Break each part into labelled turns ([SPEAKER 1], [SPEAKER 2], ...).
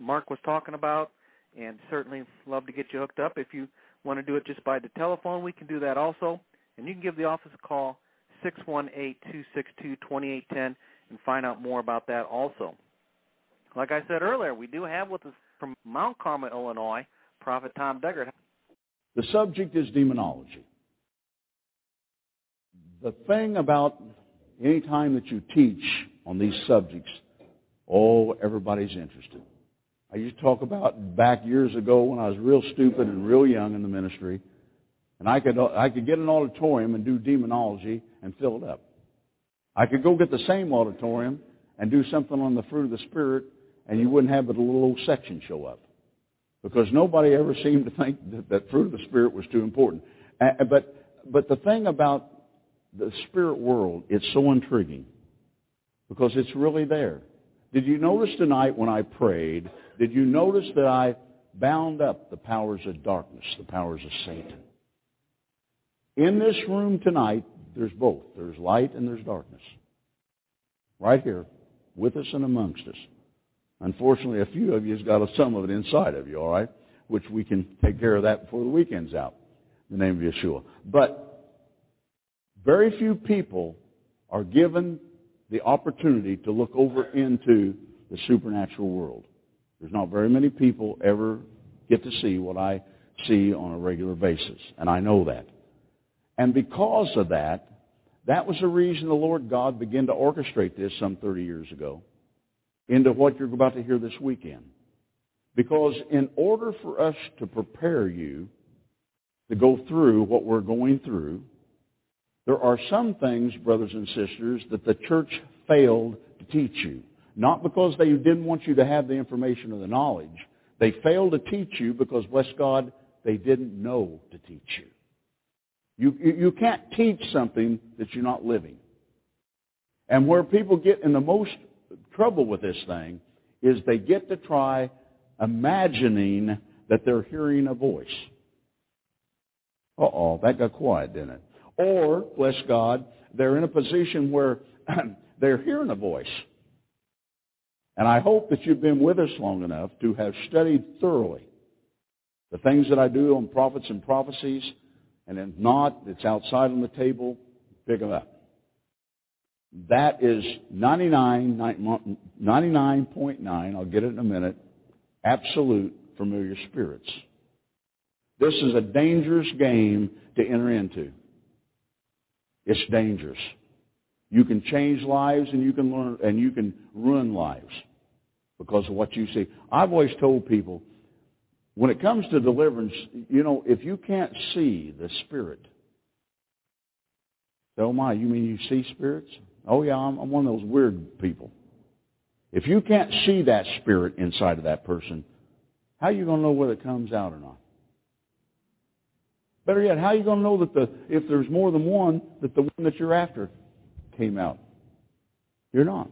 [SPEAKER 1] Mark was talking about, and certainly love to get you hooked up. If you want to do it just by the telephone, we can do that also. And you can give the office a call 618-262-2810 and find out more about that also. Like I said earlier, we do have with us from Mount Carmel, Illinois, Prophet Tom Deckard.
[SPEAKER 2] The subject is demonology. The thing about any time that you teach on these subjects, oh, everybody's interested. I used to talk about back years ago when I was real stupid and real young in the ministry, and I could, I could get an auditorium and do demonology and fill it up. I could go get the same auditorium and do something on the fruit of the Spirit, and you wouldn't have but a little old section show up. because nobody ever seemed to think that, that fruit of the Spirit was too important. Uh, but, but the thing about the spirit world, it's so intriguing because it's really there. Did you notice tonight when I prayed, did you notice that I bound up the powers of darkness, the powers of Satan? In this room tonight, there's both. There's light and there's darkness. Right here, with us and amongst us. Unfortunately, a few of you has got some of it inside of you, all right? Which we can take care of that before the weekend's out. In the name of Yeshua. But very few people are given the opportunity to look over into the supernatural world. There's not very many people ever get to see what I see on a regular basis, and I know that. And because of that, that was the reason the Lord God began to orchestrate this some 30 years ago into what you're about to hear this weekend. Because in order for us to prepare you to go through what we're going through, there are some things, brothers and sisters, that the church failed to teach you. Not because they didn't want you to have the information or the knowledge. They failed to teach you because, bless God, they didn't know to teach you. You, you, can't teach something that you're not living. And where people get in the most trouble with this thing is they get to try imagining that they're hearing a voice. Uh-oh, that got quiet, didn't it? Or, bless God, they're in a position where they're hearing a voice. And I hope that you've been with us long enough to have studied thoroughly the things that I do on prophets and prophecies, and if not, it's outside on the table, pick them up. That is 99.9, I'll get it in a minute, absolute familiar spirits. This is a dangerous game to enter into. It's dangerous. You can change lives and you can learn and you can ruin lives because of what you see. I've always told people when it comes to deliverance, you know, if you can't see the spirit, oh my, you mean you see spirits? Oh yeah, I'm, I'm one of those weird people. If you can't see that spirit inside of that person, how are you going to know whether it comes out or not? Better yet, how are you going to know that the, if there's more than one, that the one that you're after came out? You're not.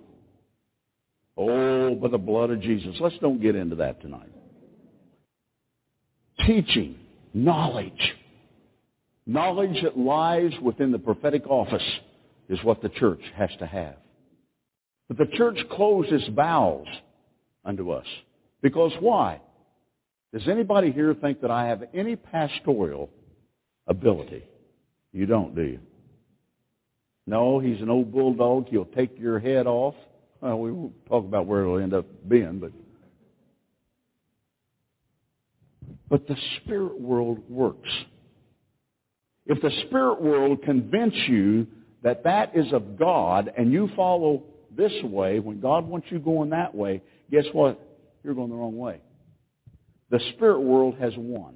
[SPEAKER 2] Oh, by the blood of Jesus. Let's don't get into that tonight. Teaching, knowledge. Knowledge that lies within the prophetic office is what the church has to have. But the church closed its bowels unto us. Because why? Does anybody here think that I have any pastoral ability? You don't, do you? No, he's an old bulldog. He'll take your head off. Well, we won't talk about where it'll end up being, but but the spirit world works. If the spirit world convince you that that is of God and you follow this way when God wants you going that way, guess what? You're going the wrong way. The spirit world has won.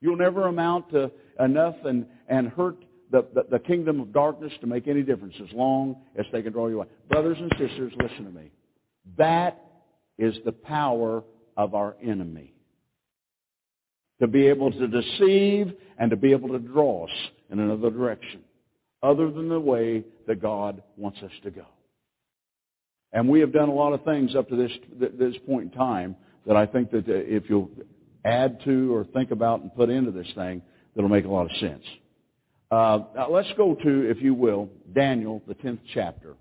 [SPEAKER 2] You'll never amount to enough and, and hurt the, the, the kingdom of darkness to make any difference as long as they can draw you away. Brothers and sisters, listen to me. That is the power of our enemy. To be able to deceive and to be able to draw us in another direction other than the way that God wants us to go. And we have done a lot of things up to this, this point in time that I think that uh, if you'll add to or think about and put into this thing, that'll make a lot of sense. Uh, now let's go to, if you will, Daniel, the 10th chapter.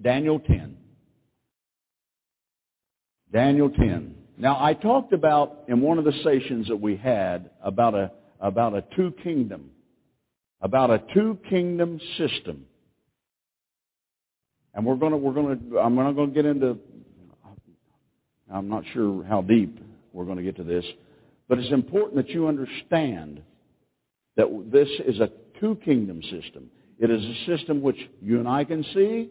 [SPEAKER 2] Daniel 10. Daniel 10. Now I talked about in one of the sessions that we had about a, about a two kingdom about a two kingdom system. And we're going to, we're going to, I'm not going to get into, I'm not sure how deep we're going to get to this, but it's important that you understand that this is a two kingdom system. It is a system which you and I can see,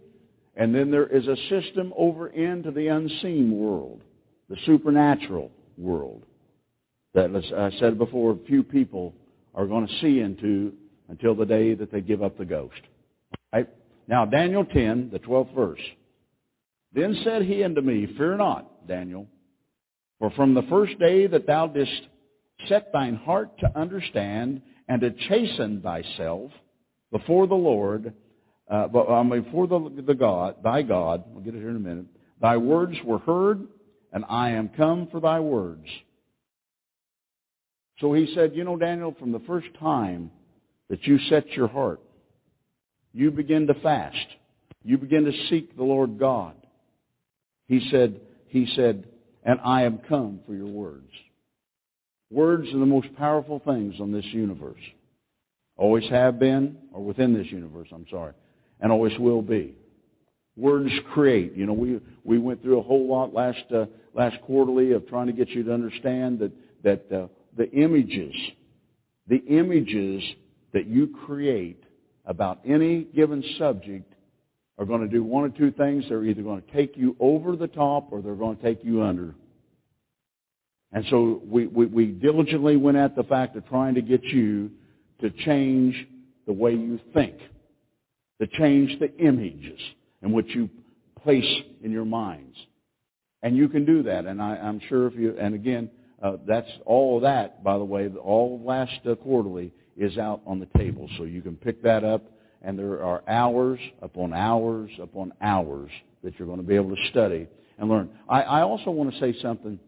[SPEAKER 2] and then there is a system over into the unseen world, the supernatural world. That, as I said before, few people are going to see into until the day that they give up the ghost. Right? Now, Daniel 10, the 12th verse. Then said he unto me, Fear not, Daniel, For from the first day that thou didst set thine heart to understand and to chasten thyself before the Lord, uh, before the, the God, thy God, we'll get it here in a minute, thy words were heard, and I am come for thy words. So he said, you know, Daniel, from the first time that you set your heart, you begin to fast. You begin to seek the Lord God. He said, he said, and I am come for your words. Words are the most powerful things on this universe. Always have been, or within this universe, I'm sorry, and always will be. Words create. You know, we we went through a whole lot last uh, last quarterly of trying to get you to understand that that uh, the images, the images that you create about any given subject are going to do one or two things. They're either going to take you over the top or they're going to take you under. And so we, we, we diligently went at the fact of trying to get you to change the way you think, to change the images in which you place in your minds. And you can do that. And I, I'm sure if you, and again, uh, that's all of that, by the way, all last uh, quarterly is out on the table. So you can pick that up, and there are hours upon hours upon hours that you're going to be able to study and learn. I, I also want to say something.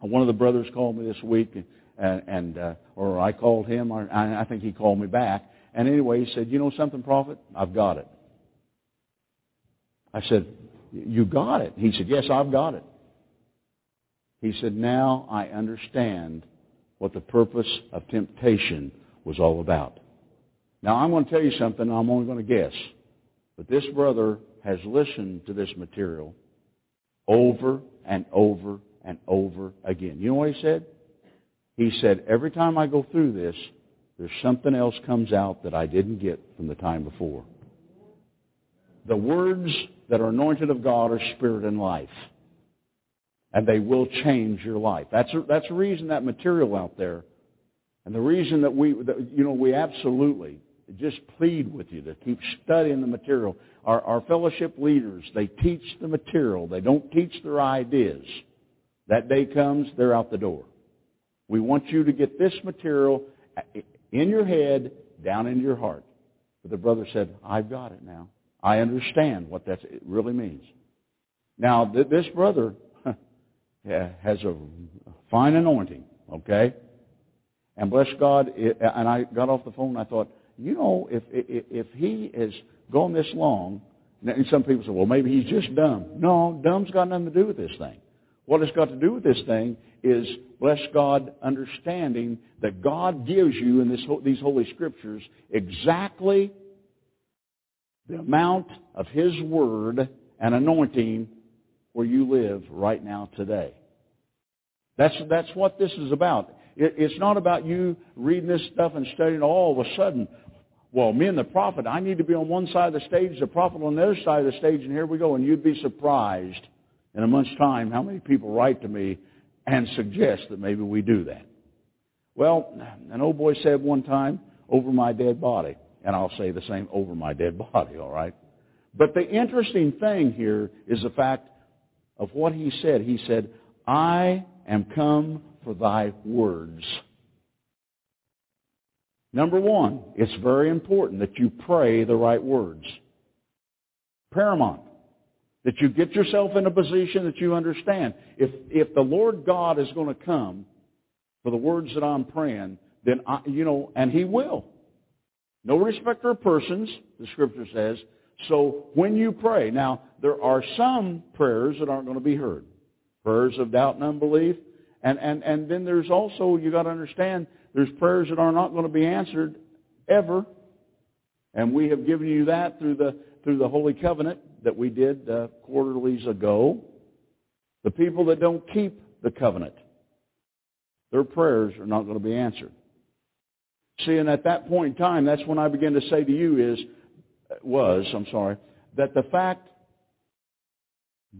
[SPEAKER 2] One of the brothers called me this week, and, and uh, or I called him, or I, I think he called me back. And anyway, he said, "You know something, prophet? I've got it." I said, "You got it?" He said, "Yes, I've got it." He said, now I understand what the purpose of temptation was all about. Now I'm going to tell you something, I'm only going to guess. But this brother has listened to this material over and over and over again. You know what he said? He said, every time I go through this, there's something else comes out that I didn't get from the time before. The words that are anointed of God are spirit and life and they will change your life. That's a, that's the reason that material out there, and the reason that we, that, you know, we absolutely just plead with you to keep studying the material. Our, our fellowship leaders, they teach the material. They don't teach their ideas. That day comes, they're out the door. We want you to get this material in your head, down into your heart. But the brother said, I've got it now. I understand what that really means. Now, this brother has a fine anointing, okay? And bless God, and I got off the phone and I thought, you know, if, if, if he has gone this long, and some people say, well, maybe he's just dumb. No, dumb's got nothing to do with this thing. What it's got to do with this thing is, bless God, understanding that God gives you in this, these Holy Scriptures exactly the amount of His Word and anointing where you live right now today. That's, that's what this is about. It, it's not about you reading this stuff and studying all of a sudden, well, me and the prophet, I need to be on one side of the stage, the prophet on the other side of the stage, and here we go. And you'd be surprised in a month's time how many people write to me and suggest that maybe we do that. Well, an old boy said one time, over my dead body. And I'll say the same, over my dead body, all right? But the interesting thing here is the fact of what he said. He said, I am come for thy words. Number one, it's very important that you pray the right words. Paramount. That you get yourself in a position that you understand. If, if the Lord God is going to come for the words that I'm praying, then I, you know, and He will. No respecter of persons, the Scripture says, so when you pray, now there are some prayers that aren't going to be heard. Prayers of doubt and unbelief. And, and, and then there's also, you got to understand, there's prayers that are not going to be answered ever. And we have given you that through the, through the Holy Covenant that we did uh, quarterlies ago. The people that don't keep the covenant, their prayers are not going to be answered. See, and at that point in time, that's when I begin to say to you is, was, I'm sorry, that the fact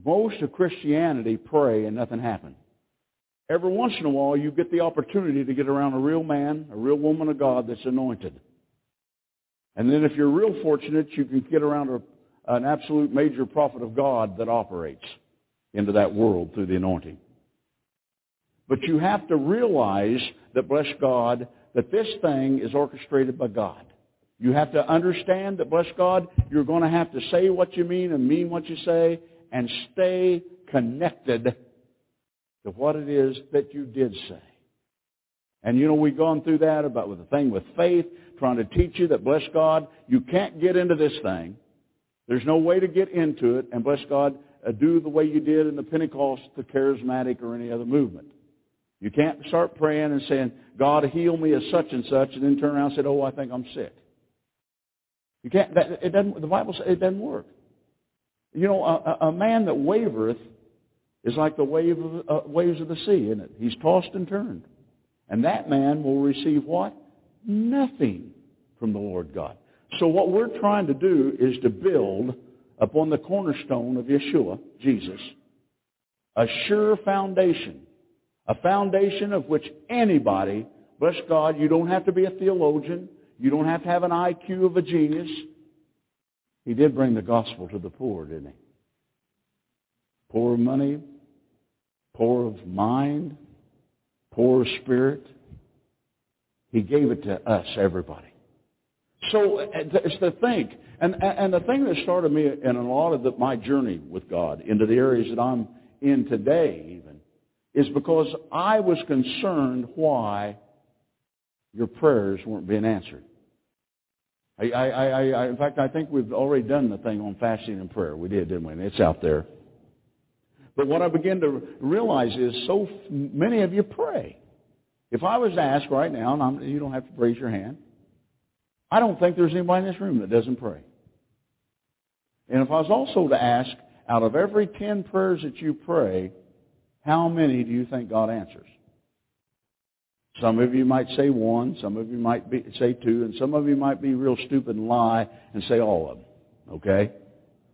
[SPEAKER 2] most of Christianity pray and nothing happens. Every once in a while you get the opportunity to get around a real man, a real woman of God that's anointed. And then if you're real fortunate, you can get around a, an absolute major prophet of God that operates into that world through the anointing. But you have to realize that, bless God, that this thing is orchestrated by God. You have to understand that, bless God, you're going to have to say what you mean and mean what you say and stay connected to what it is that you did say. And you know, we've gone through that about with the thing with faith, trying to teach you that, bless God, you can't get into this thing. There's no way to get into it, and bless God, uh, do the way you did in the Pentecost, the charismatic, or any other movement. You can't start praying and saying, God, heal me as such and such, and then turn around and say, oh, I think I'm sick. You can't, that, it doesn't, the Bible says it doesn't work. You know, a, a man that wavereth is like the wave of, uh, waves of the sea, isn't it? He's tossed and turned. And that man will receive what? Nothing from the Lord God. So what we're trying to do is to build upon the cornerstone of Yeshua, Jesus, a sure foundation. A foundation of which anybody, bless God, you don't have to be a theologian. You don't have to have an IQ of a genius. He did bring the gospel to the poor, didn't he? Poor of money, poor of mind, poor of spirit. He gave it to us, everybody. So it's to think, and and the thing that started me in a lot of the, my journey with God into the areas that I'm in today, even, is because I was concerned why your prayers weren't being answered. I, I, I, in fact, I think we've already done the thing on fasting and prayer. We did, didn't we? And it's out there. But what I began to realize is so many of you pray. If I was to ask right now, and I'm, you don't have to raise your hand, I don't think there's anybody in this room that doesn't pray. And if I was also to ask, out of every ten prayers that you pray, how many do you think God answers? Some of you might say one, some of you might be, say two, and some of you might be real stupid and lie and say all of them. Okay?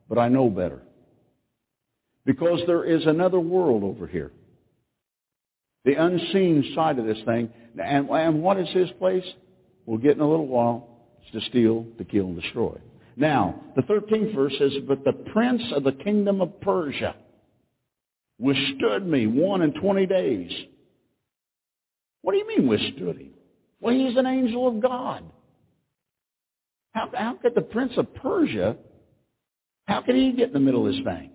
[SPEAKER 2] But I know better. Because there is another world over here. The unseen side of this thing. And, and what is his place? We'll get in a little while. It's to steal, to kill, and destroy. Now, the 13th verse says, But the prince of the kingdom of Persia withstood me one and twenty days. What do you mean withstood him? Well, he's an angel of God. How, how could the prince of Persia, how could he get in the middle of this thing?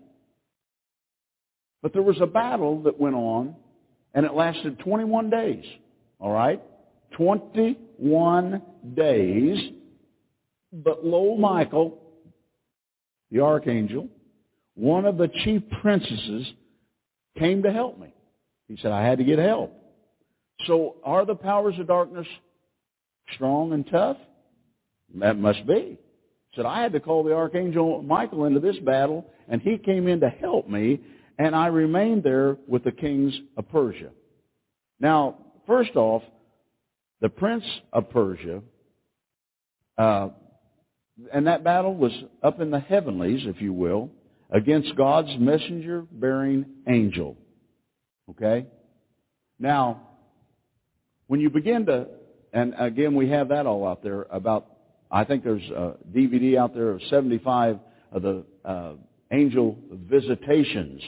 [SPEAKER 2] But there was a battle that went on, and it lasted 21 days. All right? 21 days. But lo, Michael, the archangel, one of the chief princesses, came to help me. He said, I had to get help. So are the powers of darkness strong and tough? That must be. He said, I had to call the archangel Michael into this battle, and he came in to help me, and I remained there with the kings of Persia. Now, first off, the prince of Persia, uh, and that battle was up in the heavenlies, if you will, against God's messenger-bearing angel. Okay? Now, when you begin to, and again, we have that all out there about, I think there's a DVD out there of 75 of the uh, angel visitations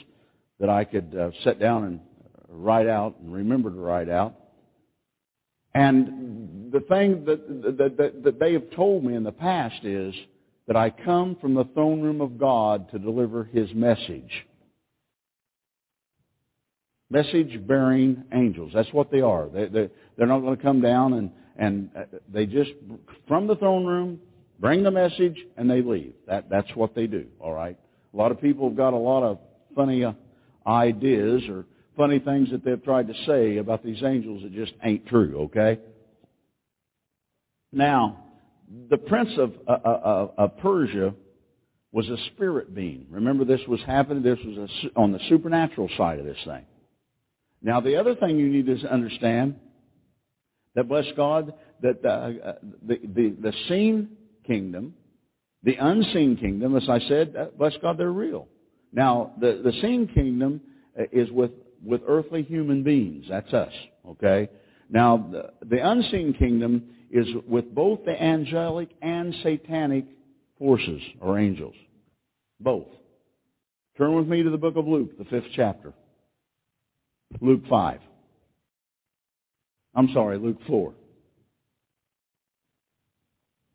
[SPEAKER 2] that I could uh, sit down and write out and remember to write out. And the thing that, that, that, that they have told me in the past is that I come from the throne room of God to deliver His message. Message-bearing angels. That's what they are. They, they, they're not going to come down and, and uh, they just, from the throne room, bring the message and they leave. That, that's what they do, all right? A lot of people have got a lot of funny uh, ideas or funny things that they've tried to say about these angels that just ain't true, okay? Now, the prince of, uh, uh, uh, of Persia was a spirit being. Remember this was happening, this was a, on the supernatural side of this thing. Now the other thing you need to understand, that bless God, that uh, uh, the, the, the seen kingdom, the unseen kingdom, as I said, uh, bless God, they're real. Now, the, the seen kingdom uh, is with with earthly human beings. That's us, okay? Now, the, the unseen kingdom is with both the angelic and satanic forces or angels. Both. Turn with me to the book of Luke, the fifth chapter. Luke 5. I'm sorry, Luke 4.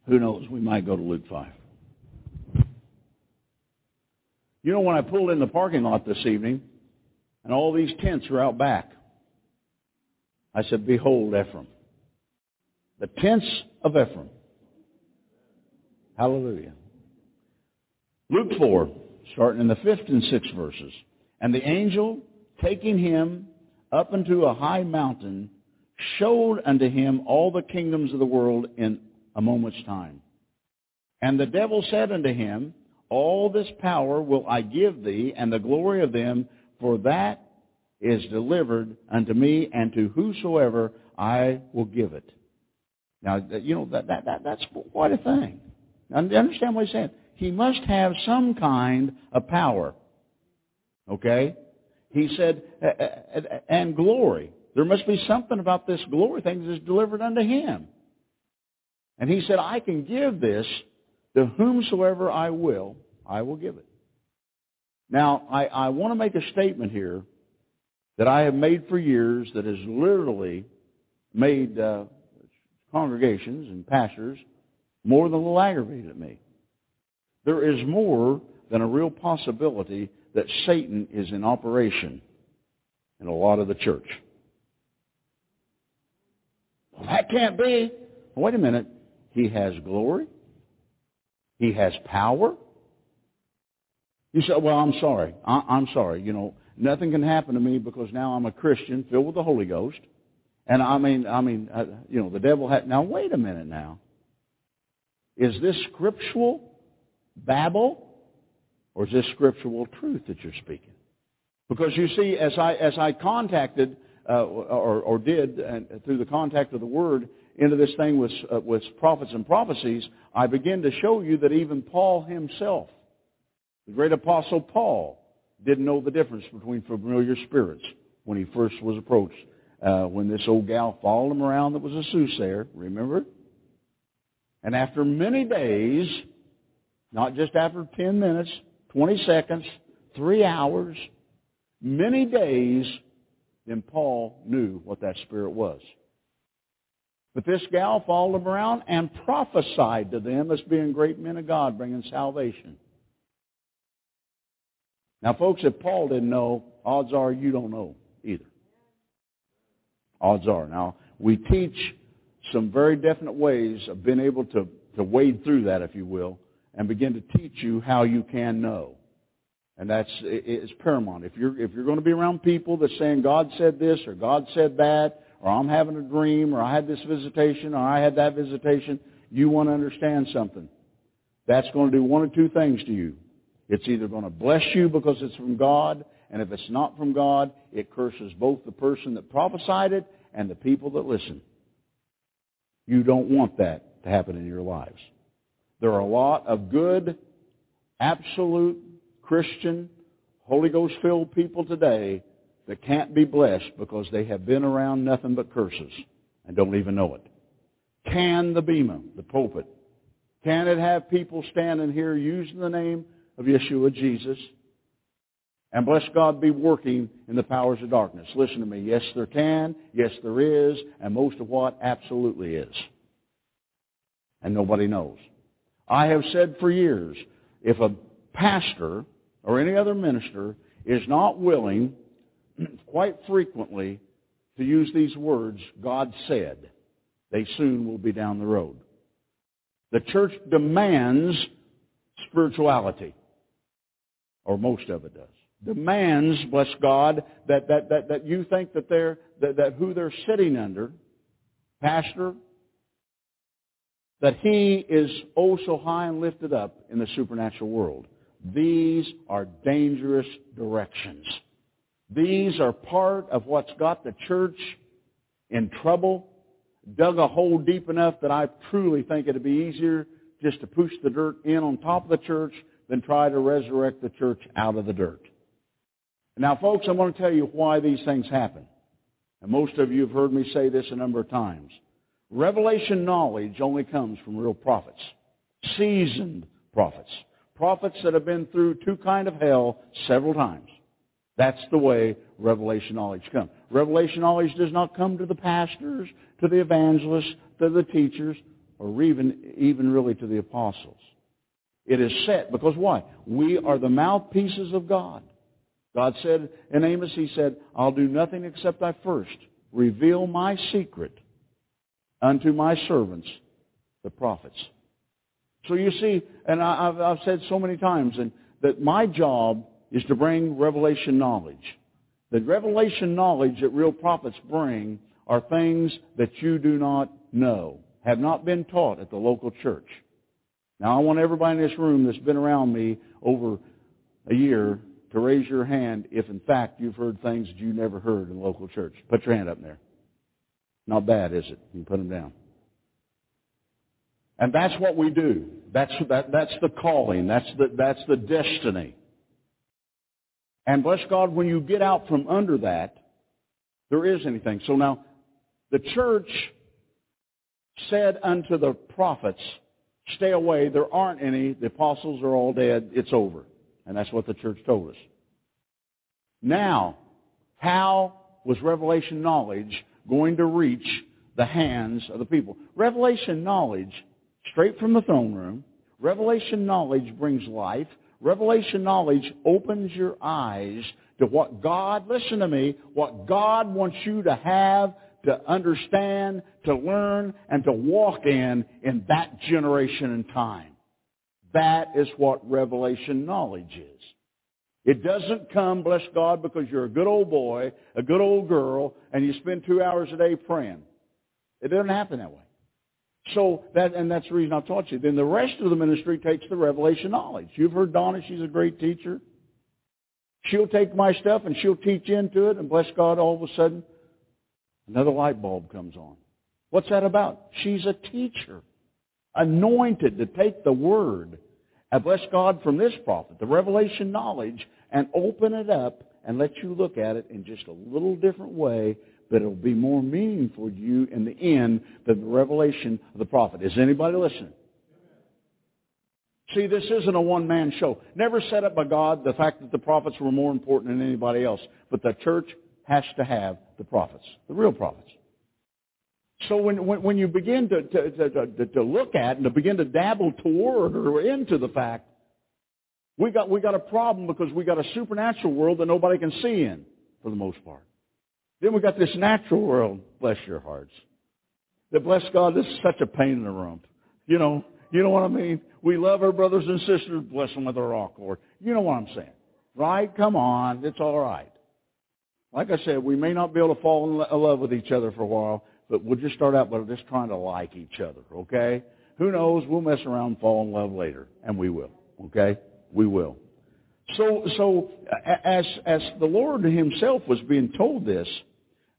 [SPEAKER 2] Who knows? We might go to Luke 5. You know, when I pulled in the parking lot this evening, and all these tents are out back, I said, Behold Ephraim. The tents of Ephraim. Hallelujah. Luke 4, starting in the fifth and sixth verses. And the angel, taking him up into a high mountain, showed unto him all the kingdoms of the world in a moment's time. And the devil said unto him, All this power will I give thee, and the glory of them, for that is delivered unto me, and to whosoever I will give it. Now, you know, that, that, that, that's quite a thing. Now, understand what he's saying. He must have some kind of power. Okay? He said, and glory. There must be something about this glory thing that is delivered unto him. And he said, I can give this to whomsoever I will, I will give it. Now, I, I want to make a statement here that I have made for years that has literally made uh, congregations and pastors more than a little aggravated at me. There is more than a real possibility that Satan is in operation in a lot of the church. Well, that can't be. Wait a minute. He has glory. He has power. You say, well, I'm sorry. I- I'm sorry. You know, nothing can happen to me because now I'm a Christian filled with the Holy Ghost. And I mean, I mean, uh, you know, the devil had, now wait a minute now. Is this scriptural babble or is this scriptural truth that you're speaking? Because you see, as I, as I contacted, uh, or, or did, and through the contact of the Word, into this thing with, uh, with prophets and prophecies, I begin to show you that even Paul himself, the great apostle Paul, didn't know the difference between familiar spirits when he first was approached. Uh, when this old gal followed him around that was a soothsayer, remember? And after many days, not just after 10 minutes, 20 seconds, three hours, many days, then Paul knew what that spirit was. But this gal followed him around and prophesied to them as being great men of God, bringing salvation. Now, folks, if Paul didn't know, odds are you don't know either. Odds are. Now, we teach some very definite ways of being able to, to wade through that, if you will, and begin to teach you how you can know. And that's it's paramount. If you're if you're going to be around people that saying God said this or God said that or I'm having a dream or I had this visitation or I had that visitation, you want to understand something. That's going to do one or two things to you. It's either going to bless you because it's from God, and if it's not from God, it curses both the person that prophesied it and the people that listen. You don't want that to happen in your lives. There are a lot of good, absolute Christian, Holy Ghost filled people today that can't be blessed because they have been around nothing but curses and don't even know it. Can the bema, the pulpit, can it have people standing here using the name of Yeshua Jesus and bless God be working in the powers of darkness. Listen to me. Yes, there can. Yes, there is. And most of what absolutely is. And nobody knows. I have said for years, if a pastor or any other minister is not willing, quite frequently, to use these words, God said, they soon will be down the road. The church demands spirituality, or most of it does demands, bless God, that, that, that, that you think that they're, that, that who they're sitting under, pastor, that he is oh so high and lifted up in the supernatural world. These are dangerous directions. These are part of what's got the church in trouble, dug a hole deep enough that I truly think it'd be easier just to push the dirt in on top of the church than try to resurrect the church out of the dirt. Now, folks, I want to tell you why these things happen. And most of you have heard me say this a number of times. Revelation knowledge only comes from real prophets. Seasoned prophets. Prophets that have been through two kind of hell several times. That's the way revelation knowledge comes. Revelation knowledge does not come to the pastors, to the evangelists, to the teachers, or even, even really to the apostles. It is set because why? We are the mouthpieces of God. God said in Amos, He said, I'll do nothing except I first reveal my secret unto my servants, the prophets. So you see, and I, have I've said so many times, and that my job is to bring revelation knowledge. The revelation knowledge that real prophets bring are things that you do not know, have not been taught at the local church. Now I want everybody in this room that's been around me over a year to raise your hand if in fact you've heard things that you never heard in local church. Put your hand up there. Not bad, is it? You can put them down. And that's what we do. That's, that, that's the calling. That's the, that's the destiny. And bless God, when you get out from under that, there is anything. So now, the church said unto the prophets, stay away, there aren't any, the apostles are all dead, it's over. And that's what the church told us. Now, how was revelation knowledge going to reach the hands of the people. Revelation knowledge, straight from the throne room, revelation knowledge brings life. Revelation knowledge opens your eyes to what God, listen to me, what God wants you to have, to understand, to learn, and to walk in in that generation and time. That is what revelation knowledge is. It doesn't come, bless God, because you're a good old boy, a good old girl, and you spend two hours a day praying. It doesn't happen that way. So that, and that's the reason I taught you. Then the rest of the ministry takes the revelation knowledge. You've heard Donna, she's a great teacher. She'll take my stuff and she'll teach into it, and bless God, all of a sudden, another light bulb comes on. What's that about? She's a teacher, anointed to take the word and bless God from this prophet, the revelation knowledge, and open it up and let you look at it in just a little different way, but it'll be more meaningful to you in the end than the revelation of the prophet. Is anybody listening? See, this isn't a one-man show. Never set up by God the fact that the prophets were more important than anybody else. But the church has to have the prophets, the real prophets. So when, when, when you begin to, to, to, to, look at and to begin to dabble toward or into the fact we got, we got a problem because we got a supernatural world that nobody can see in, for the most part. Then we got this natural world, bless your hearts. That bless God, this is such a pain in the rump. You know, you know what I mean? We love our brothers and sisters, bless them with our rock, Lord. You know what I'm saying. Right? Come on, it's all right. Like I said, we may not be able to fall in love with each other for a while, but we'll just start out by just trying to like each other, okay? Who knows? We'll mess around and fall in love later, and we will, okay? We will. So, so as as the Lord Himself was being told this,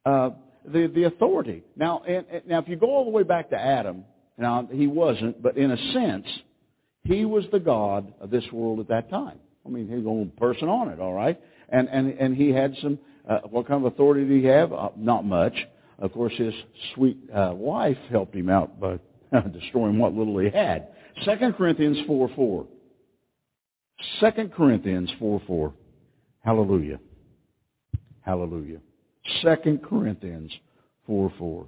[SPEAKER 2] uh, the the authority. Now, and, and now, if you go all the way back to Adam, now he wasn't, but in a sense, he was the God of this world at that time. I mean, he was the only person on it, all right. And and and he had some. Uh, what kind of authority did he have? Uh, not much. Of course, his sweet uh, wife helped him out by destroying what little he had. Second Corinthians four four. 2 Corinthians 4 4. Hallelujah. Hallelujah. 2 Corinthians 4 4.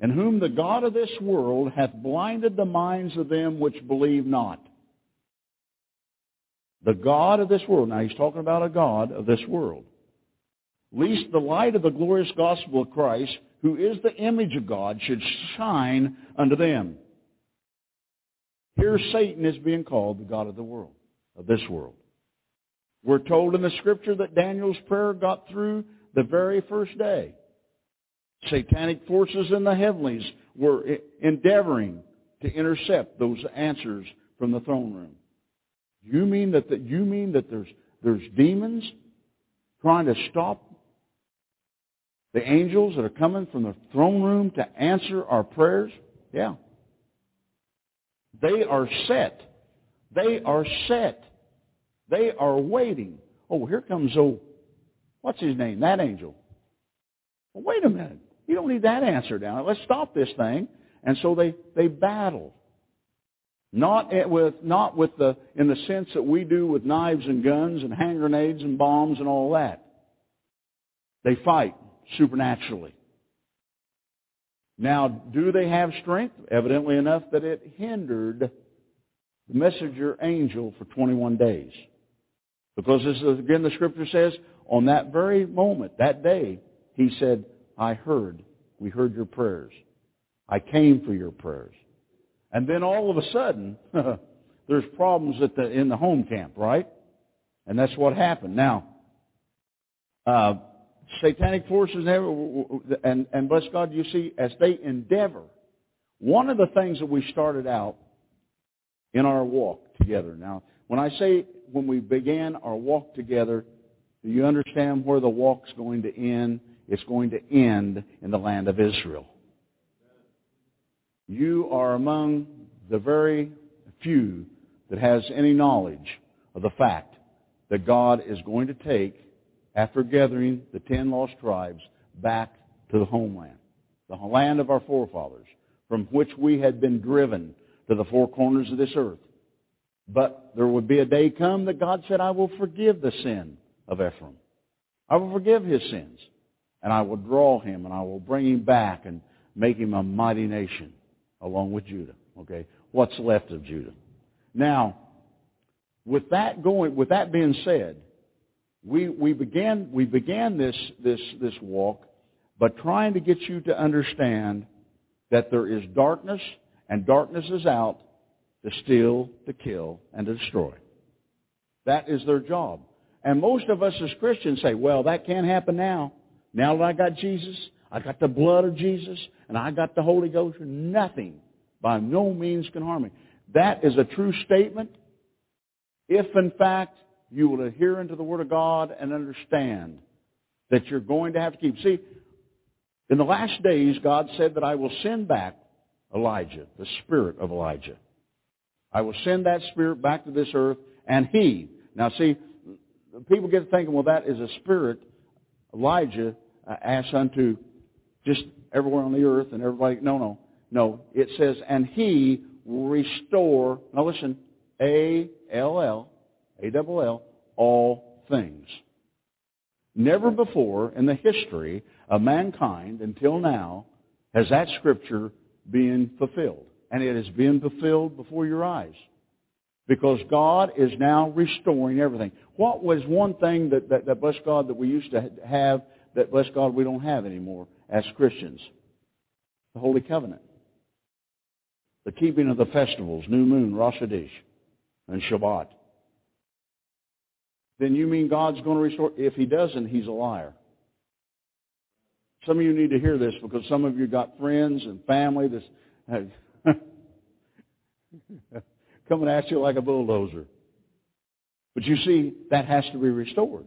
[SPEAKER 2] In whom the God of this world hath blinded the minds of them which believe not. The God of this world. Now he's talking about a God of this world. Least the light of the glorious gospel of Christ, who is the image of God, should shine unto them. Here Satan is being called the God of the world of this world. We're told in the scripture that Daniel's prayer got through the very first day. Satanic forces in the heavenlies were endeavoring to intercept those answers from the throne room. You mean that the, you mean that there's there's demons trying to stop the angels that are coming from the throne room to answer our prayers? Yeah. They are set they are set. They are waiting. Oh, here comes oh, what's his name? That angel. Well, wait a minute. You don't need that answer down. Let's stop this thing. And so they, they battle. Not with, not with the, in the sense that we do with knives and guns and hand grenades and bombs and all that. They fight supernaturally. Now, do they have strength? Evidently enough that it hindered the messenger angel for 21 days. Because this is, again, the scripture says, on that very moment, that day, he said, I heard, we heard your prayers. I came for your prayers. And then all of a sudden, there's problems at the, in the home camp, right? And that's what happened. Now, uh, satanic forces and, and bless God, you see, as they endeavor, one of the things that we started out in our walk together. Now, when I say when we began our walk together, do you understand where the walk's going to end? It's going to end in the land of Israel. You are among the very few that has any knowledge of the fact that God is going to take after gathering the ten lost tribes back to the homeland, the land of our forefathers, from which we had been driven to the four corners of this earth. But there would be a day come that God said, I will forgive the sin of Ephraim. I will forgive his sins. And I will draw him and I will bring him back and make him a mighty nation along with Judah. Okay? What's left of Judah. Now, with that going, with that being said, we, we began, we began this, this, this walk by trying to get you to understand that there is darkness, and darkness is out to steal, to kill, and to destroy. That is their job. And most of us as Christians say, well, that can't happen now. Now that I got Jesus, I got the blood of Jesus, and I got the Holy Ghost, nothing by no means can harm me. That is a true statement if in fact you will adhere unto the Word of God and understand that you're going to have to keep. See, in the last days, God said that I will send back Elijah, the spirit of Elijah. I will send that spirit back to this earth, and he. Now see, people get thinking, well, that is a spirit. Elijah uh, asks unto just everywhere on the earth and everybody. No, no, no. It says, and he will restore. Now listen, A L L a-double-L, all things. Never before in the history of mankind until now has that scripture been fulfilled. And it has been fulfilled before your eyes. Because God is now restoring everything. What was one thing that, that, that bless God, that we used to have that, bless God, we don't have anymore as Christians? The Holy Covenant. The keeping of the festivals, New Moon, Rosh Hashanah, and Shabbat then you mean God's going to restore? If he doesn't, he's a liar. Some of you need to hear this because some of you got friends and family that's coming at you like a bulldozer. But you see, that has to be restored.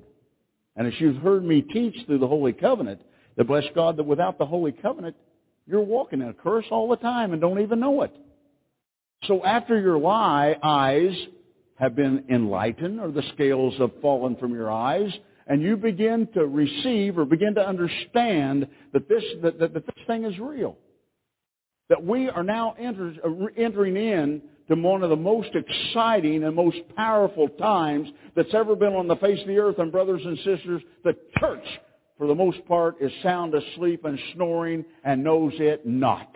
[SPEAKER 2] And as you've heard me teach through the Holy Covenant, that bless God that without the Holy Covenant, you're walking in a curse all the time and don't even know it. So after your lie, eyes have been enlightened or the scales have fallen from your eyes and you begin to receive or begin to understand that this, that, that, that this thing is real. That we are now enter, uh, entering in to one of the most exciting and most powerful times that's ever been on the face of the earth. And brothers and sisters, the church, for the most part, is sound asleep and snoring and knows it not.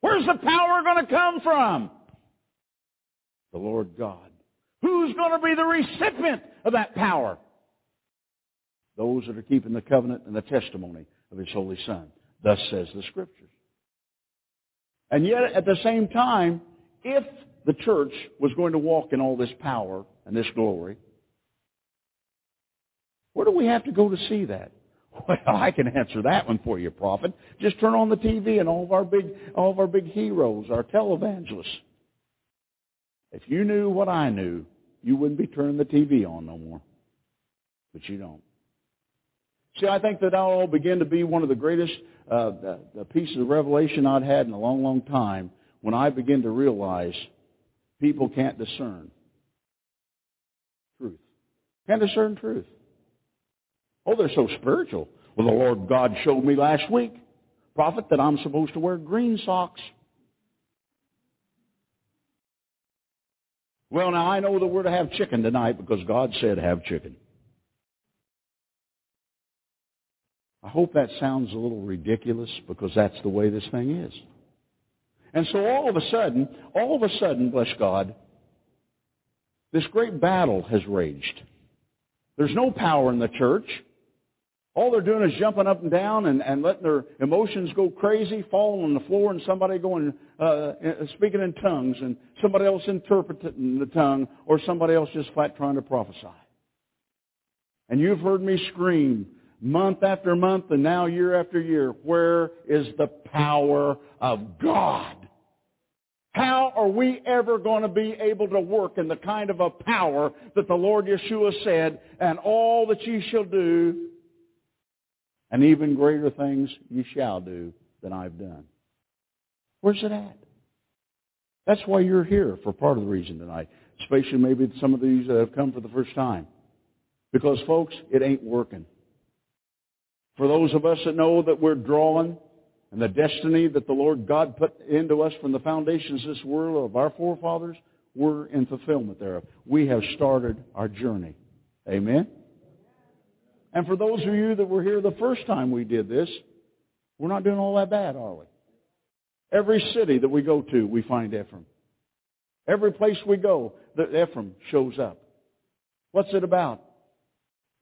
[SPEAKER 2] Where's the power going to come from? the Lord God. Who's going to be the recipient of that power? Those that are keeping the covenant and the testimony of His Holy Son. Thus says the Scriptures. And yet, at the same time, if the church was going to walk in all this power and this glory, where do we have to go to see that? Well, I can answer that one for you, prophet. Just turn on the TV and all of our big, all of our big heroes, our televangelists, if you knew what I knew, you wouldn't be turning the TV on no more. But you don't. See, I think that all began to be one of the greatest uh, the pieces of revelation I'd had in a long, long time when I began to realize people can't discern truth. Can't discern truth. Oh, they're so spiritual. Well, the Lord God showed me last week, prophet, that I'm supposed to wear green socks. Well, now I know that we're to have chicken tonight because God said have chicken. I hope that sounds a little ridiculous because that's the way this thing is. And so all of a sudden, all of a sudden, bless God, this great battle has raged. There's no power in the church. All they're doing is jumping up and down and, and letting their emotions go crazy, falling on the floor, and somebody going uh, uh, speaking in tongues, and somebody else interpreting the tongue, or somebody else just flat trying to prophesy. And you've heard me scream month after month, and now year after year, where is the power of God? How are we ever going to be able to work in the kind of a power that the Lord Yeshua said, and all that ye shall do, and even greater things ye shall do than I've done? Where's it at? That's why you're here for part of the reason tonight, especially maybe some of these that have come for the first time. Because folks, it ain't working. For those of us that know that we're drawn and the destiny that the Lord God put into us from the foundations of this world of our forefathers, we're in fulfillment thereof. We have started our journey. Amen? And for those of you that were here the first time we did this, we're not doing all that bad, are we? Every city that we go to, we find Ephraim. Every place we go, the Ephraim shows up. What's it about?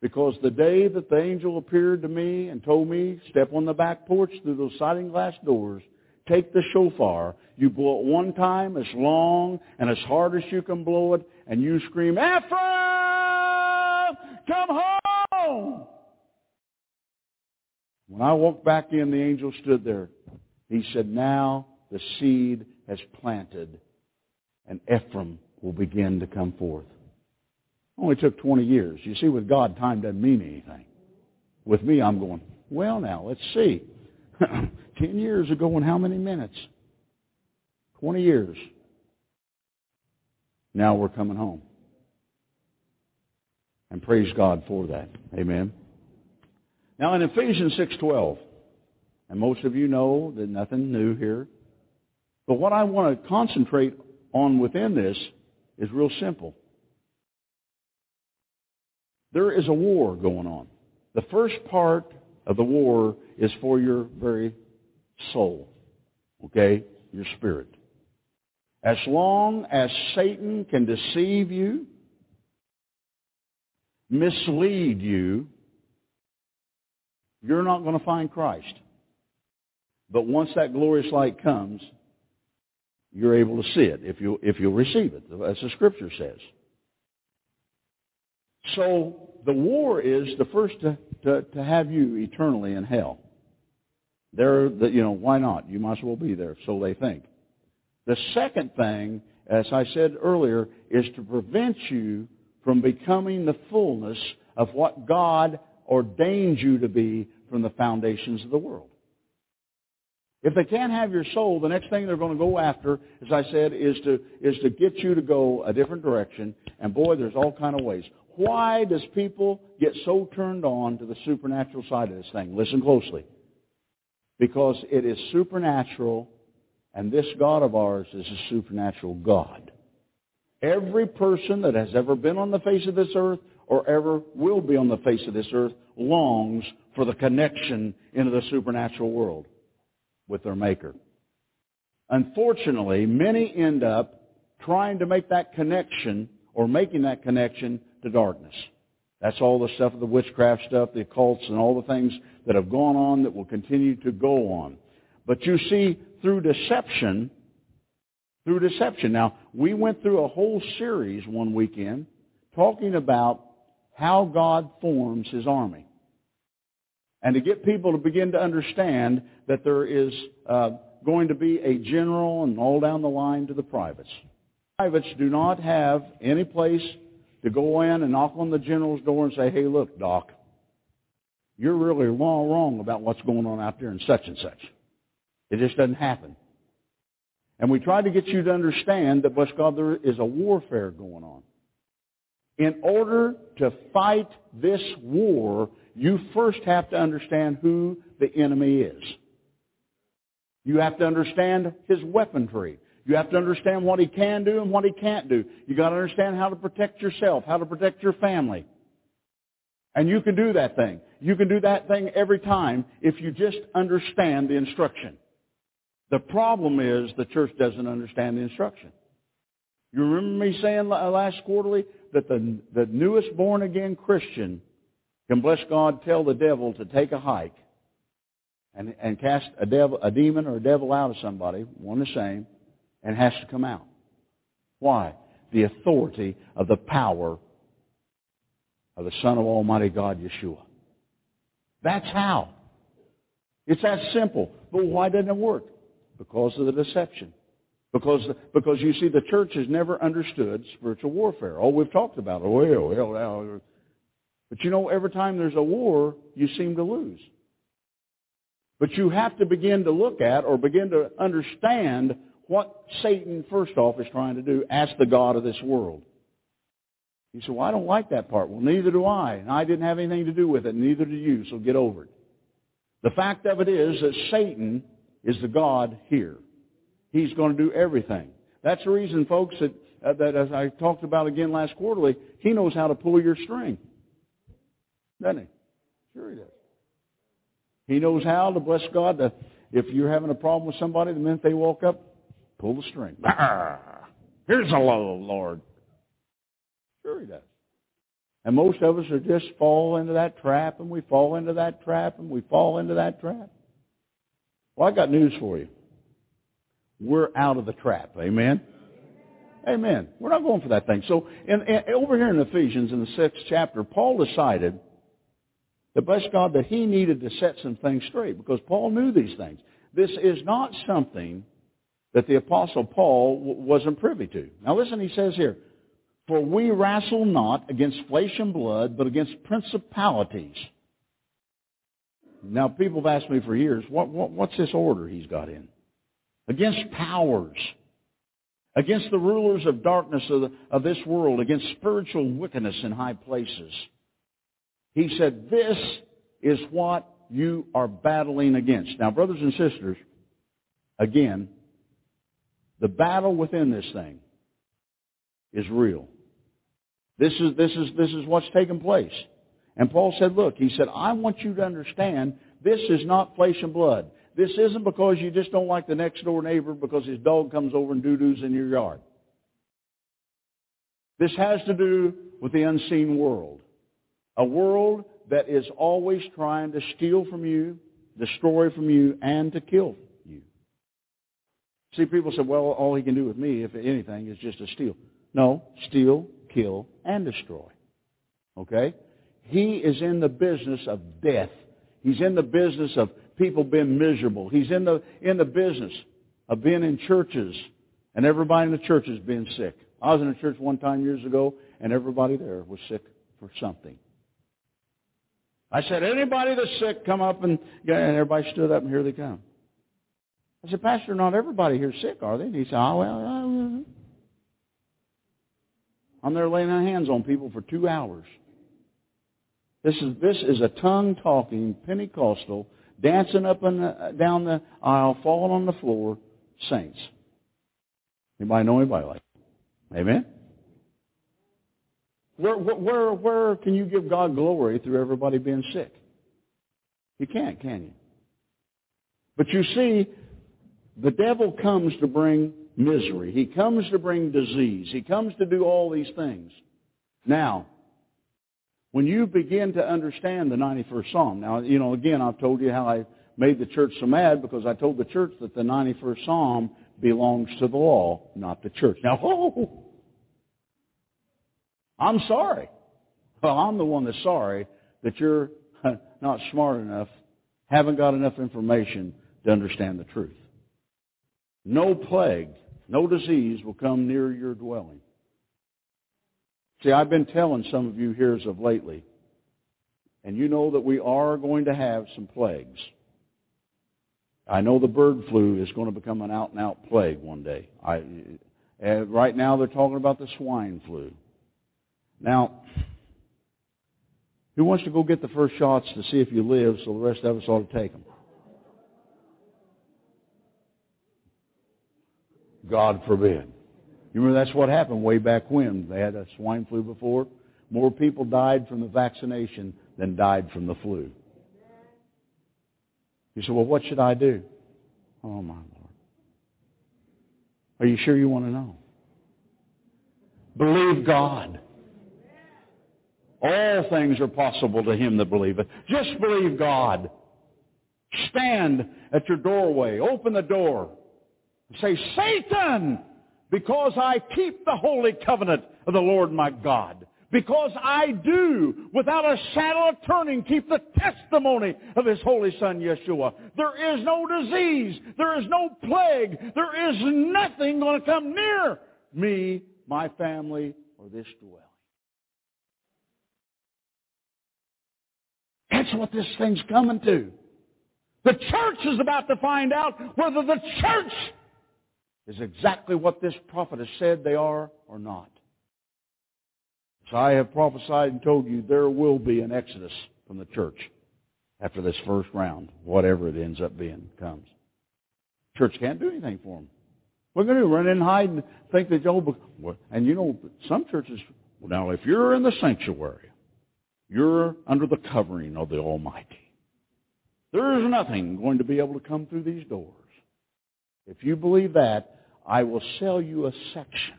[SPEAKER 2] Because the day that the angel appeared to me and told me, step on the back porch through those sliding glass doors, take the shofar, you blow it one time as long and as hard as you can blow it, and you scream, Ephraim, come home! When I walked back in, the angel stood there. He said, now the seed has planted, and Ephraim will begin to come forth. Only took 20 years. You see, with God, time doesn't mean anything. With me, I'm going, well, now, let's see. 10 years ago in how many minutes? 20 years. Now we're coming home. And praise God for that. Amen. Now in Ephesians 6.12, and most of you know that nothing new here, but what I want to concentrate on within this is real simple. There is a war going on. The first part of the war is for your very soul. Okay? Your spirit. As long as Satan can deceive you, mislead you, you're not going to find Christ. But once that glorious light comes, you're able to see it if you if you receive it, as the Scripture says. So the war is the first to, to, to have you eternally in hell. There, the, you know, why not? You might as well be there, so they think. The second thing, as I said earlier, is to prevent you from becoming the fullness of what God ordained you to be from the foundations of the world. If they can't have your soul, the next thing they're going to go after, as I said, is to, is to get you to go a different direction. And boy, there's all kind of ways. Why does people get so turned on to the supernatural side of this thing? Listen closely. Because it is supernatural, and this God of ours is a supernatural God. Every person that has ever been on the face of this earth or ever will be on the face of this earth longs for the connection into the supernatural world with their Maker. Unfortunately, many end up trying to make that connection or making that connection to darkness. That's all the stuff of the witchcraft stuff, the occults, and all the things that have gone on that will continue to go on. But you see, through deception, through deception. Now, we went through a whole series one weekend talking about how God forms His army. And to get people to begin to understand that there is uh, going to be a general and all down the line to the privates. Privates do not have any place to go in and knock on the general's door and say, hey, look, Doc, you're really wrong, wrong about what's going on out there in such and such. It just doesn't happen. And we try to get you to understand that, bless God, there is a warfare going on. In order to fight this war, you first have to understand who the enemy is. You have to understand his weaponry. You have to understand what he can do and what he can't do. You got to understand how to protect yourself, how to protect your family. And you can do that thing. You can do that thing every time if you just understand the instruction. The problem is the church doesn't understand the instruction. You remember me saying last quarterly that the, the newest born again Christian can, bless God, tell the devil to take a hike and, and cast a, devil, a demon or a devil out of somebody, one the same, and has to come out. Why? The authority of the power of the Son of Almighty God, Yeshua. That's how. It's that simple. But why doesn't it work? Because of the deception. Because, because you see, the church has never understood spiritual warfare. Oh, we've talked about it. Well, well, well. But you know, every time there's a war, you seem to lose. But you have to begin to look at or begin to understand what Satan, first off, is trying to do as the God of this world. You say, well, I don't like that part. Well, neither do I. And I didn't have anything to do with it. Neither do you. So get over it. The fact of it is that Satan is the God here. He's going to do everything. That's the reason, folks, that, uh, that as I talked about again last quarterly, he knows how to pull your string. Doesn't he? Sure he does. He knows how to bless God. To, if you're having a problem with somebody, the minute they walk up, pull the string. Here's a low, Lord. Sure he does. And most of us are just fall into that trap, and we fall into that trap, and we fall into that trap. Well, I got news for you. We're out of the trap. Amen? Amen. We're not going for that thing. So in, in, over here in Ephesians, in the sixth chapter, Paul decided that, bless God, that he needed to set some things straight because Paul knew these things. This is not something that the Apostle Paul wasn't privy to. Now listen, he says here, For we wrestle not against flesh and blood, but against principalities. Now people have asked me for years, what, what, what's this order he's got in? Against powers against the rulers of darkness of, the, of, this world, against spiritual wickedness in high places. He said, this is what you are battling against. Now, brothers and sisters, again, the battle within this thing is real. This is, this is, this is what's taking place. And Paul said, look, he said, I want you to understand this is not flesh and blood. This isn't because you just don't like the next door neighbor because his dog comes over and doo-doos in your yard. This has to do with the unseen world. A world that is always trying to steal from you, destroy from you, and to kill. See, people say, well, all he can do with me, if anything, is just to steal. No, steal, kill, and destroy. Okay? He is in the business of death. He's in the business of people being miserable. He's in the, in the business of being in churches and everybody in the church is being sick. I was in a church one time years ago and everybody there was sick for something. I said, anybody that's sick, come up and, and everybody stood up and here they come. I said, Pastor, not everybody here sick, are they? And he said, oh, well, well. I'm there laying my hands on people for two hours. This is, this is a tongue-talking Pentecostal, dancing up and down the aisle, falling on the floor, saints. Anybody know anybody like that? Amen? Where, where, where can you give God glory through everybody being sick? You can't, can you? But you see, the devil comes to bring misery. He comes to bring disease. He comes to do all these things. Now, when you begin to understand the 91st Psalm, now, you know, again, I've told you how I made the church so mad because I told the church that the 91st Psalm belongs to the law, not the church. Now, oh, I'm sorry. Well, I'm the one that's sorry that you're not smart enough, haven't got enough information to understand the truth. No plague, no disease will come near your dwelling. See, I've been telling some of you here as of lately, and you know that we are going to have some plagues. I know the bird flu is going to become an out-and-out plague one day. I, uh, right now they're talking about the swine flu. Now, who wants to go get the first shots to see if you live so the rest of us ought to take them? God forbid. You remember that's what happened way back when. They had a swine flu before. More people died from the vaccination than died from the flu. You say, well, what should I do? Oh, my Lord. Are you sure you want to know? Believe God. All things are possible to him that believeth. Just believe God. Stand at your doorway. Open the door. Say, Satan, because I keep the holy covenant of the Lord my God. Because I do, without a shadow of turning, keep the testimony of His Holy Son, Yeshua. There is no disease. There is no plague. There is nothing going to come near me, my family, or this dwelling. That's what this thing's coming to. The church is about to find out whether the church is exactly what this prophet has said they are or not. So I have prophesied and told you there will be an exodus from the church after this first round, whatever it ends up being comes. Church can't do anything for them. Are going to? Run in and hide and think that, oh, and you know, some churches, now if you're in the sanctuary, you're under the covering of the Almighty. There is nothing going to be able to come through these doors. If you believe that, I will sell you a section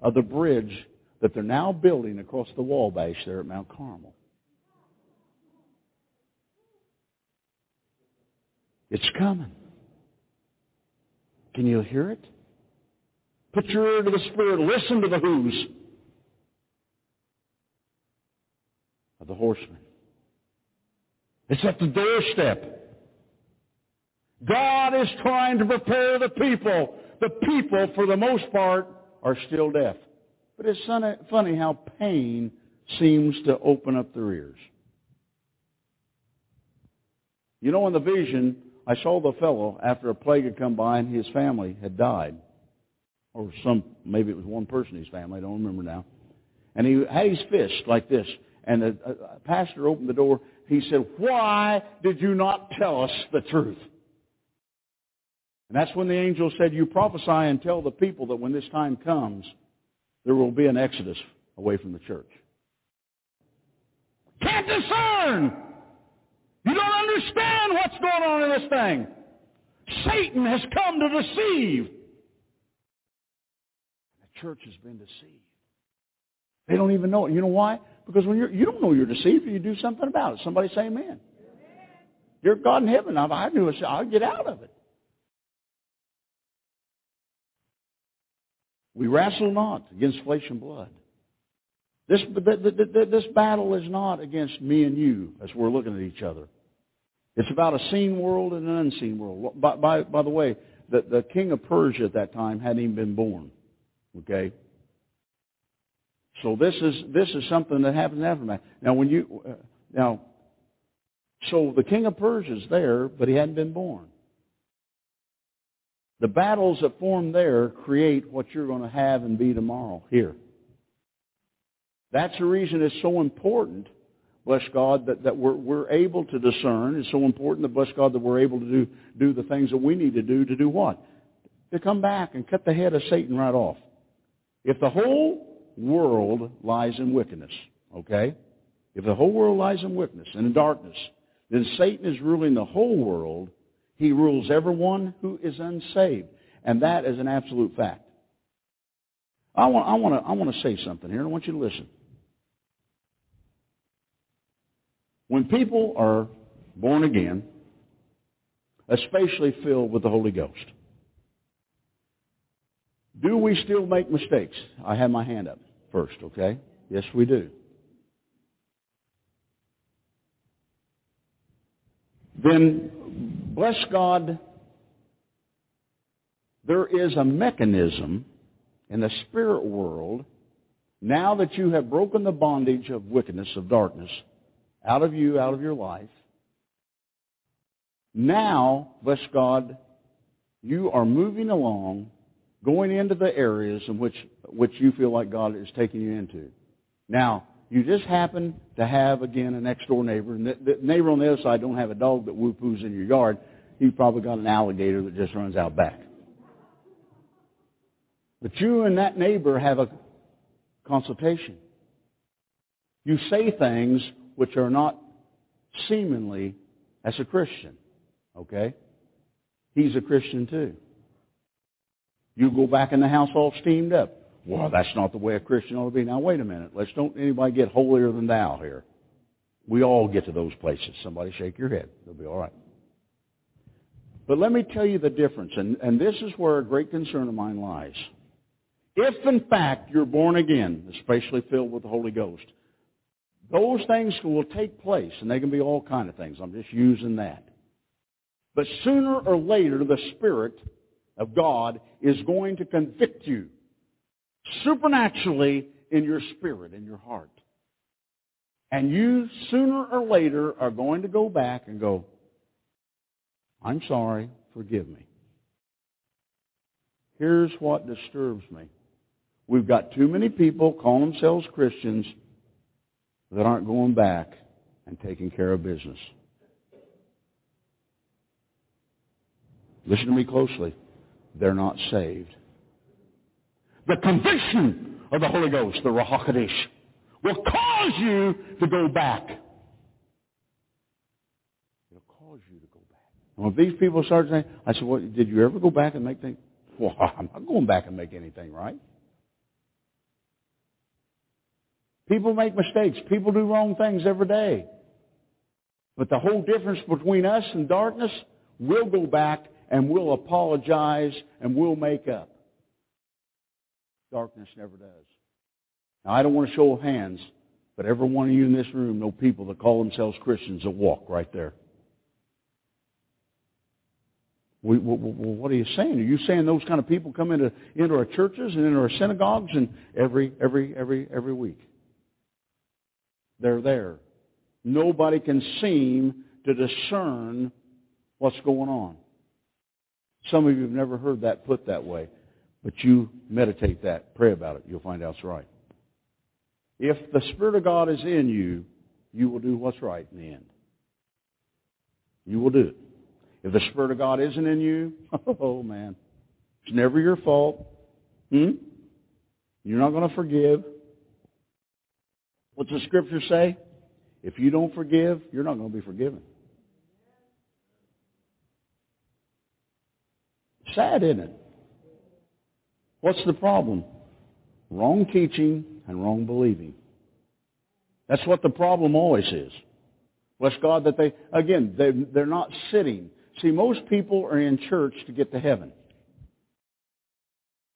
[SPEAKER 2] of the bridge that they're now building across the Wabash there at Mount Carmel. It's coming. Can you hear it? Put your ear to the Spirit. Listen to the who's of the horsemen. It's at the doorstep. God is trying to prepare the people. The people, for the most part, are still deaf. But it's funny how pain seems to open up their ears. You know, in the vision, I saw the fellow after a plague had come by and his family had died. Or some, maybe it was one person in his family, I don't remember now. And he had his fist like this. And the pastor opened the door. He said, why did you not tell us the truth? And that's when the angel said, you prophesy and tell the people that when this time comes, there will be an exodus away from the church. Can't discern! You don't understand what's going on in this thing. Satan has come to deceive. The church has been deceived. They don't even know it. You know why? Because when you're, you don't know you're deceived, you do something about it. Somebody say amen. You're God in heaven. If I knew it, I'll get out of it. We wrestle not against flesh and blood. This, this battle is not against me and you as we're looking at each other. It's about a seen world and an unseen world. By, by, by the way, the, the king of Persia at that time hadn't even been born. Okay? So this is, this is something that happens after that. Now when you, uh, now, so the king of Persia is there, but he hadn't been born. The battles that form there create what you're going to have and be tomorrow here. That's the reason it's so important, bless God, that, that we're, we're able to discern. It's so important, that, bless God, that we're able to do, do the things that we need to do to do what? To come back and cut the head of Satan right off. If the whole world lies in wickedness, okay? If the whole world lies in wickedness and in darkness, then Satan is ruling the whole world he rules everyone who is unsaved. And that is an absolute fact. I want, I want, to, I want to say something here. And I want you to listen. When people are born again, especially filled with the Holy Ghost, do we still make mistakes? I have my hand up first, okay? Yes, we do. Then bless God, there is a mechanism in the spirit world, now that you have broken the bondage of wickedness, of darkness, out of you, out of your life, now, bless God, you are moving along, going into the areas in which, which you feel like God is taking you into. Now, you just happen to have, again, a next door neighbor. And the, neighbor on the other side don't have a dog that whoop-hoos in your yard. You've probably got an alligator that just runs out back. But you and that neighbor have a consultation. You say things which are not seemingly as a Christian. Okay? He's a Christian too. You go back in the house all steamed up. Well, that's not the way a Christian ought to be. Now wait a minute. Let's don't anybody get holier than thou here. We all get to those places. Somebody shake your head. They'll be all right. But let me tell you the difference, and, and this is where a great concern of mine lies. If in fact you're born again, especially filled with the Holy Ghost, those things will take place, and they can be all kind of things. I'm just using that. But sooner or later, the Spirit of God is going to convict you supernaturally in your spirit, in your heart. And you, sooner or later, are going to go back and go, I'm sorry, forgive me. Here's what disturbs me. We've got too many people calling themselves Christians that aren't going back and taking care of business. Listen to me closely. They're not saved. The conviction of the Holy Ghost, the Ruach HaKodesh, will cause you to go back. It'll cause you to go back. And when these people start saying, I said, well, did you ever go back and make things? Well, I'm not going back and make anything right. People make mistakes. People do wrong things every day. But the whole difference between us and darkness, we'll go back and we'll apologize and we'll make up. Darkness never does. Now, I don't want to show of hands, but every one of you in this room know people that call themselves Christians that walk right there. We, what are you saying? Are you saying those kind of people come into, into our churches and into our synagogues and every, every, every, every week? They're there. Nobody can seem to discern what's going on. Some of you have never heard that put that way, but you meditate that, pray about it. You'll find out it's right. If the Spirit of God is in you, you will do what's right in the end. You will do it. If the Spirit of God isn't in you, oh man, it's never your fault. Hmm? You're not going to forgive. What's the scripture say? If you don't forgive, you're not going to be forgiven. Sad, isn't it? What's the problem? Wrong teaching and wrong believing. That's what the problem always is. Bless God that they, again, they, they're not sitting. See, most people are in church to get to heaven.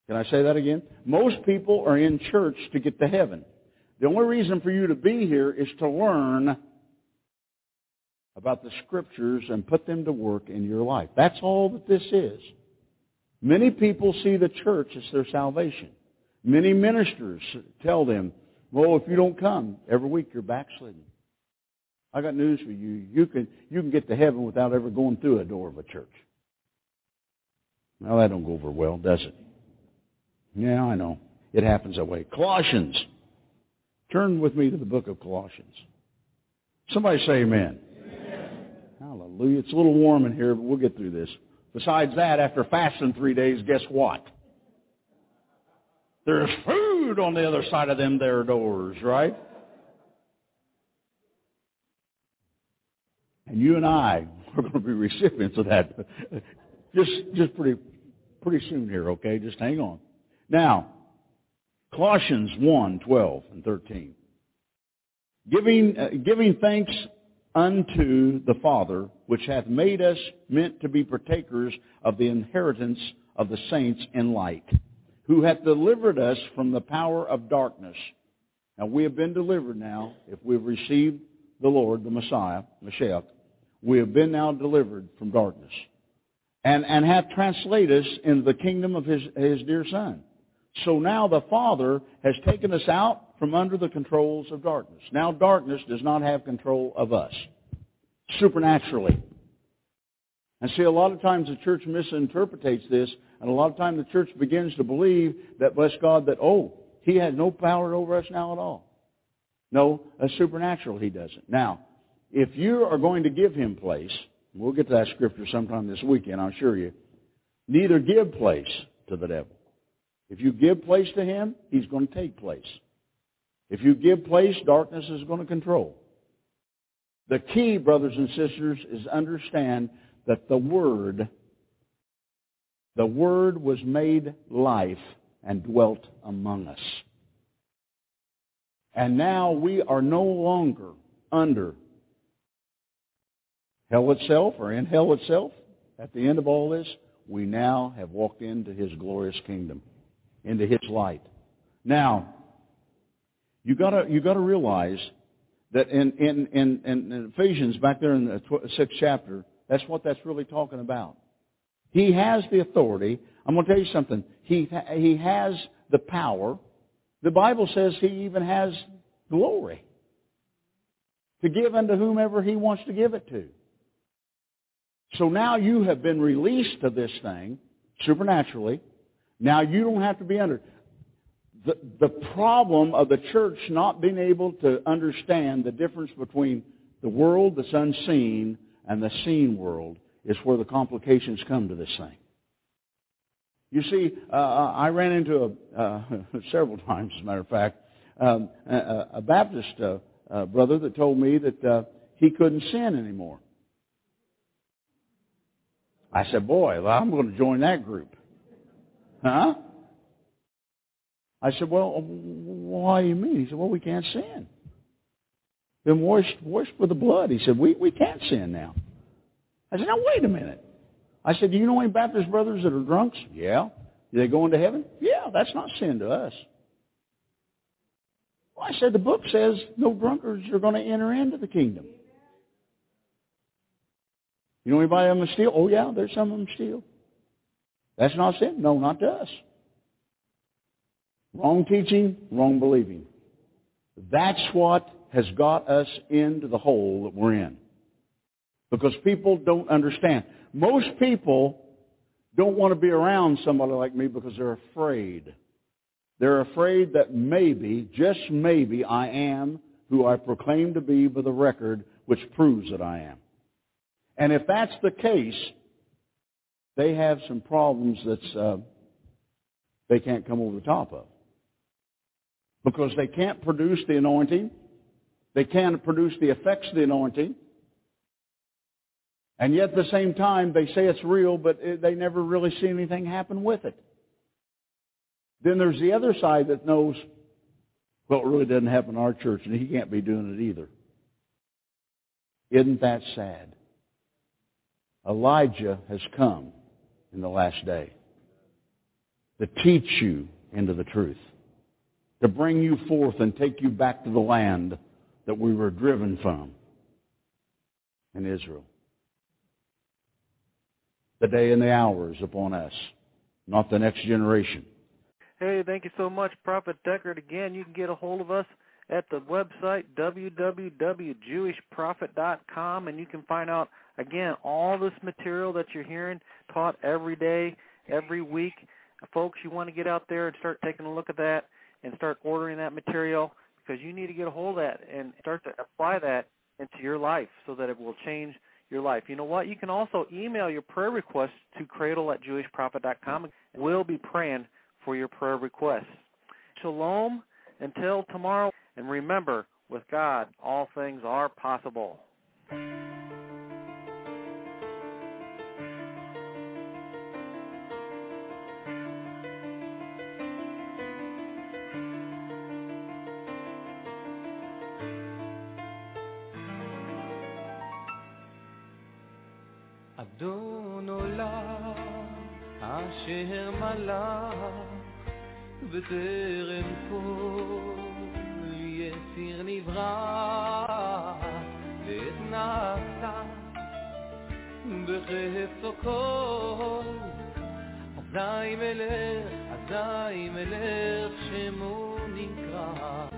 [SPEAKER 2] Can I say that again? Most people are in church to get to heaven. The only reason for you to be here is to learn about the scriptures and put them to work in your life. That's all that this is. Many people see the church as their salvation. Many ministers tell them, well, if you don't come every week, you're backsliding. I got news for you. You can, you can get to heaven without ever going through a door of a church. Well, that don't go over well, does it? Yeah, I know. It happens that way. Colossians. Turn with me to the book of Colossians. Somebody say amen. amen. Hallelujah. It's a little warm in here, but we'll get through this. Besides that, after fasting three days, guess what? There's food on the other side of them there doors, right? And you and I are going to be recipients of that just just pretty pretty soon here, okay? Just hang on. Now, Colossians 1, 12 and 13. Giving, uh, giving thanks unto the Father, which hath made us meant to be partakers of the inheritance of the saints in light, who hath delivered us from the power of darkness. Now we have been delivered now, if we've received the Lord, the Messiah, Mashiach, we have been now delivered from darkness. And, and hath translated us into the kingdom of his, his dear Son. So now the Father has taken us out from under the controls of darkness. Now darkness does not have control of us. Supernaturally. And see, a lot of times the church misinterprets this, and a lot of times the church begins to believe that, bless God, that, oh, he has no power over us now at all. No, a supernatural he doesn't. Now, if you are going to give him place, we'll get to that scripture sometime this weekend, I assure you, neither give place to the devil. If you give place to him, he's going to take place. If you give place, darkness is going to control. The key, brothers and sisters, is understand that the Word, the Word was made life and dwelt among us. And now we are no longer under hell itself or in hell itself. At the end of all this, we now have walked into His glorious kingdom, into His light. Now, you gotta, you gotta realize that in, in, in, in Ephesians, back there in the sixth chapter, that's what that's really talking about. He has the authority. I'm going to tell you something. He, he has the power. The Bible says he even has glory to give unto whomever he wants to give it to. So now you have been released to this thing supernaturally. Now you don't have to be under. The, the problem of the church not being able to understand the difference between the world that's unseen and the seen world is where the complications come to this thing. You see, uh, I ran into a, uh, several times, as a matter of fact, um, a, a, Baptist uh, uh, brother that told me that uh, he couldn't sin anymore. I said, boy, well, I'm going to join that group. Huh? I said, well, uh, why do you mean? He said, well, we can't sin. Been washed, washed with the blood. He said, we, we can't sin now. I said, now wait a minute. I said, do you know any Baptist brothers that are drunks? Yeah. Do they go into heaven? Yeah, that's not sin to us. Well, I said, the book says no drunkards are going to enter into the kingdom. You know anybody of them steal? Oh yeah, there's some of them steal. That's not sin? No, not to us. Wrong teaching, wrong believing. That's what has got us into the hole that we're in. Because people don't understand. Most people don't want to be around somebody like me because they're afraid. They're afraid that maybe, just maybe, I am who I proclaim to be by the record which proves that I am. And if that's the case, they have some problems that uh, they can't come over the top of. Because they can't produce the anointing. They can't produce the effects of the anointing. And yet at the same time, they say it's real, but they never really see anything happen with it. Then there's the other side that knows, well, it really doesn't happen in our church, and he can't be doing it either. Isn't that sad? Elijah has come in the last day to teach you into the truth, to bring you forth and take you back to the land that we were driven from in Israel. The day and the hour is upon us, not the next generation.
[SPEAKER 1] Hey, thank you so much, Prophet Deckard. Again, you can get a hold of us at the website www.jewishprophet.com, and you can find out Again, all this material that you're hearing taught every day, every week, folks, you want to get out there and start taking a look at that and start ordering that material because you need to get a hold of that and start to apply that into your life so that it will change your life. You know what? You can also email your prayer requests to cradle at jewishprophet.com. We'll be praying for your prayer requests. Shalom until tomorrow. And remember, with God, all things are possible.
[SPEAKER 3] אשר מלך בטרם כל יציר נברא ואת נעשה בחפצו כל אזי מלך, אזי מלך שמו נקרא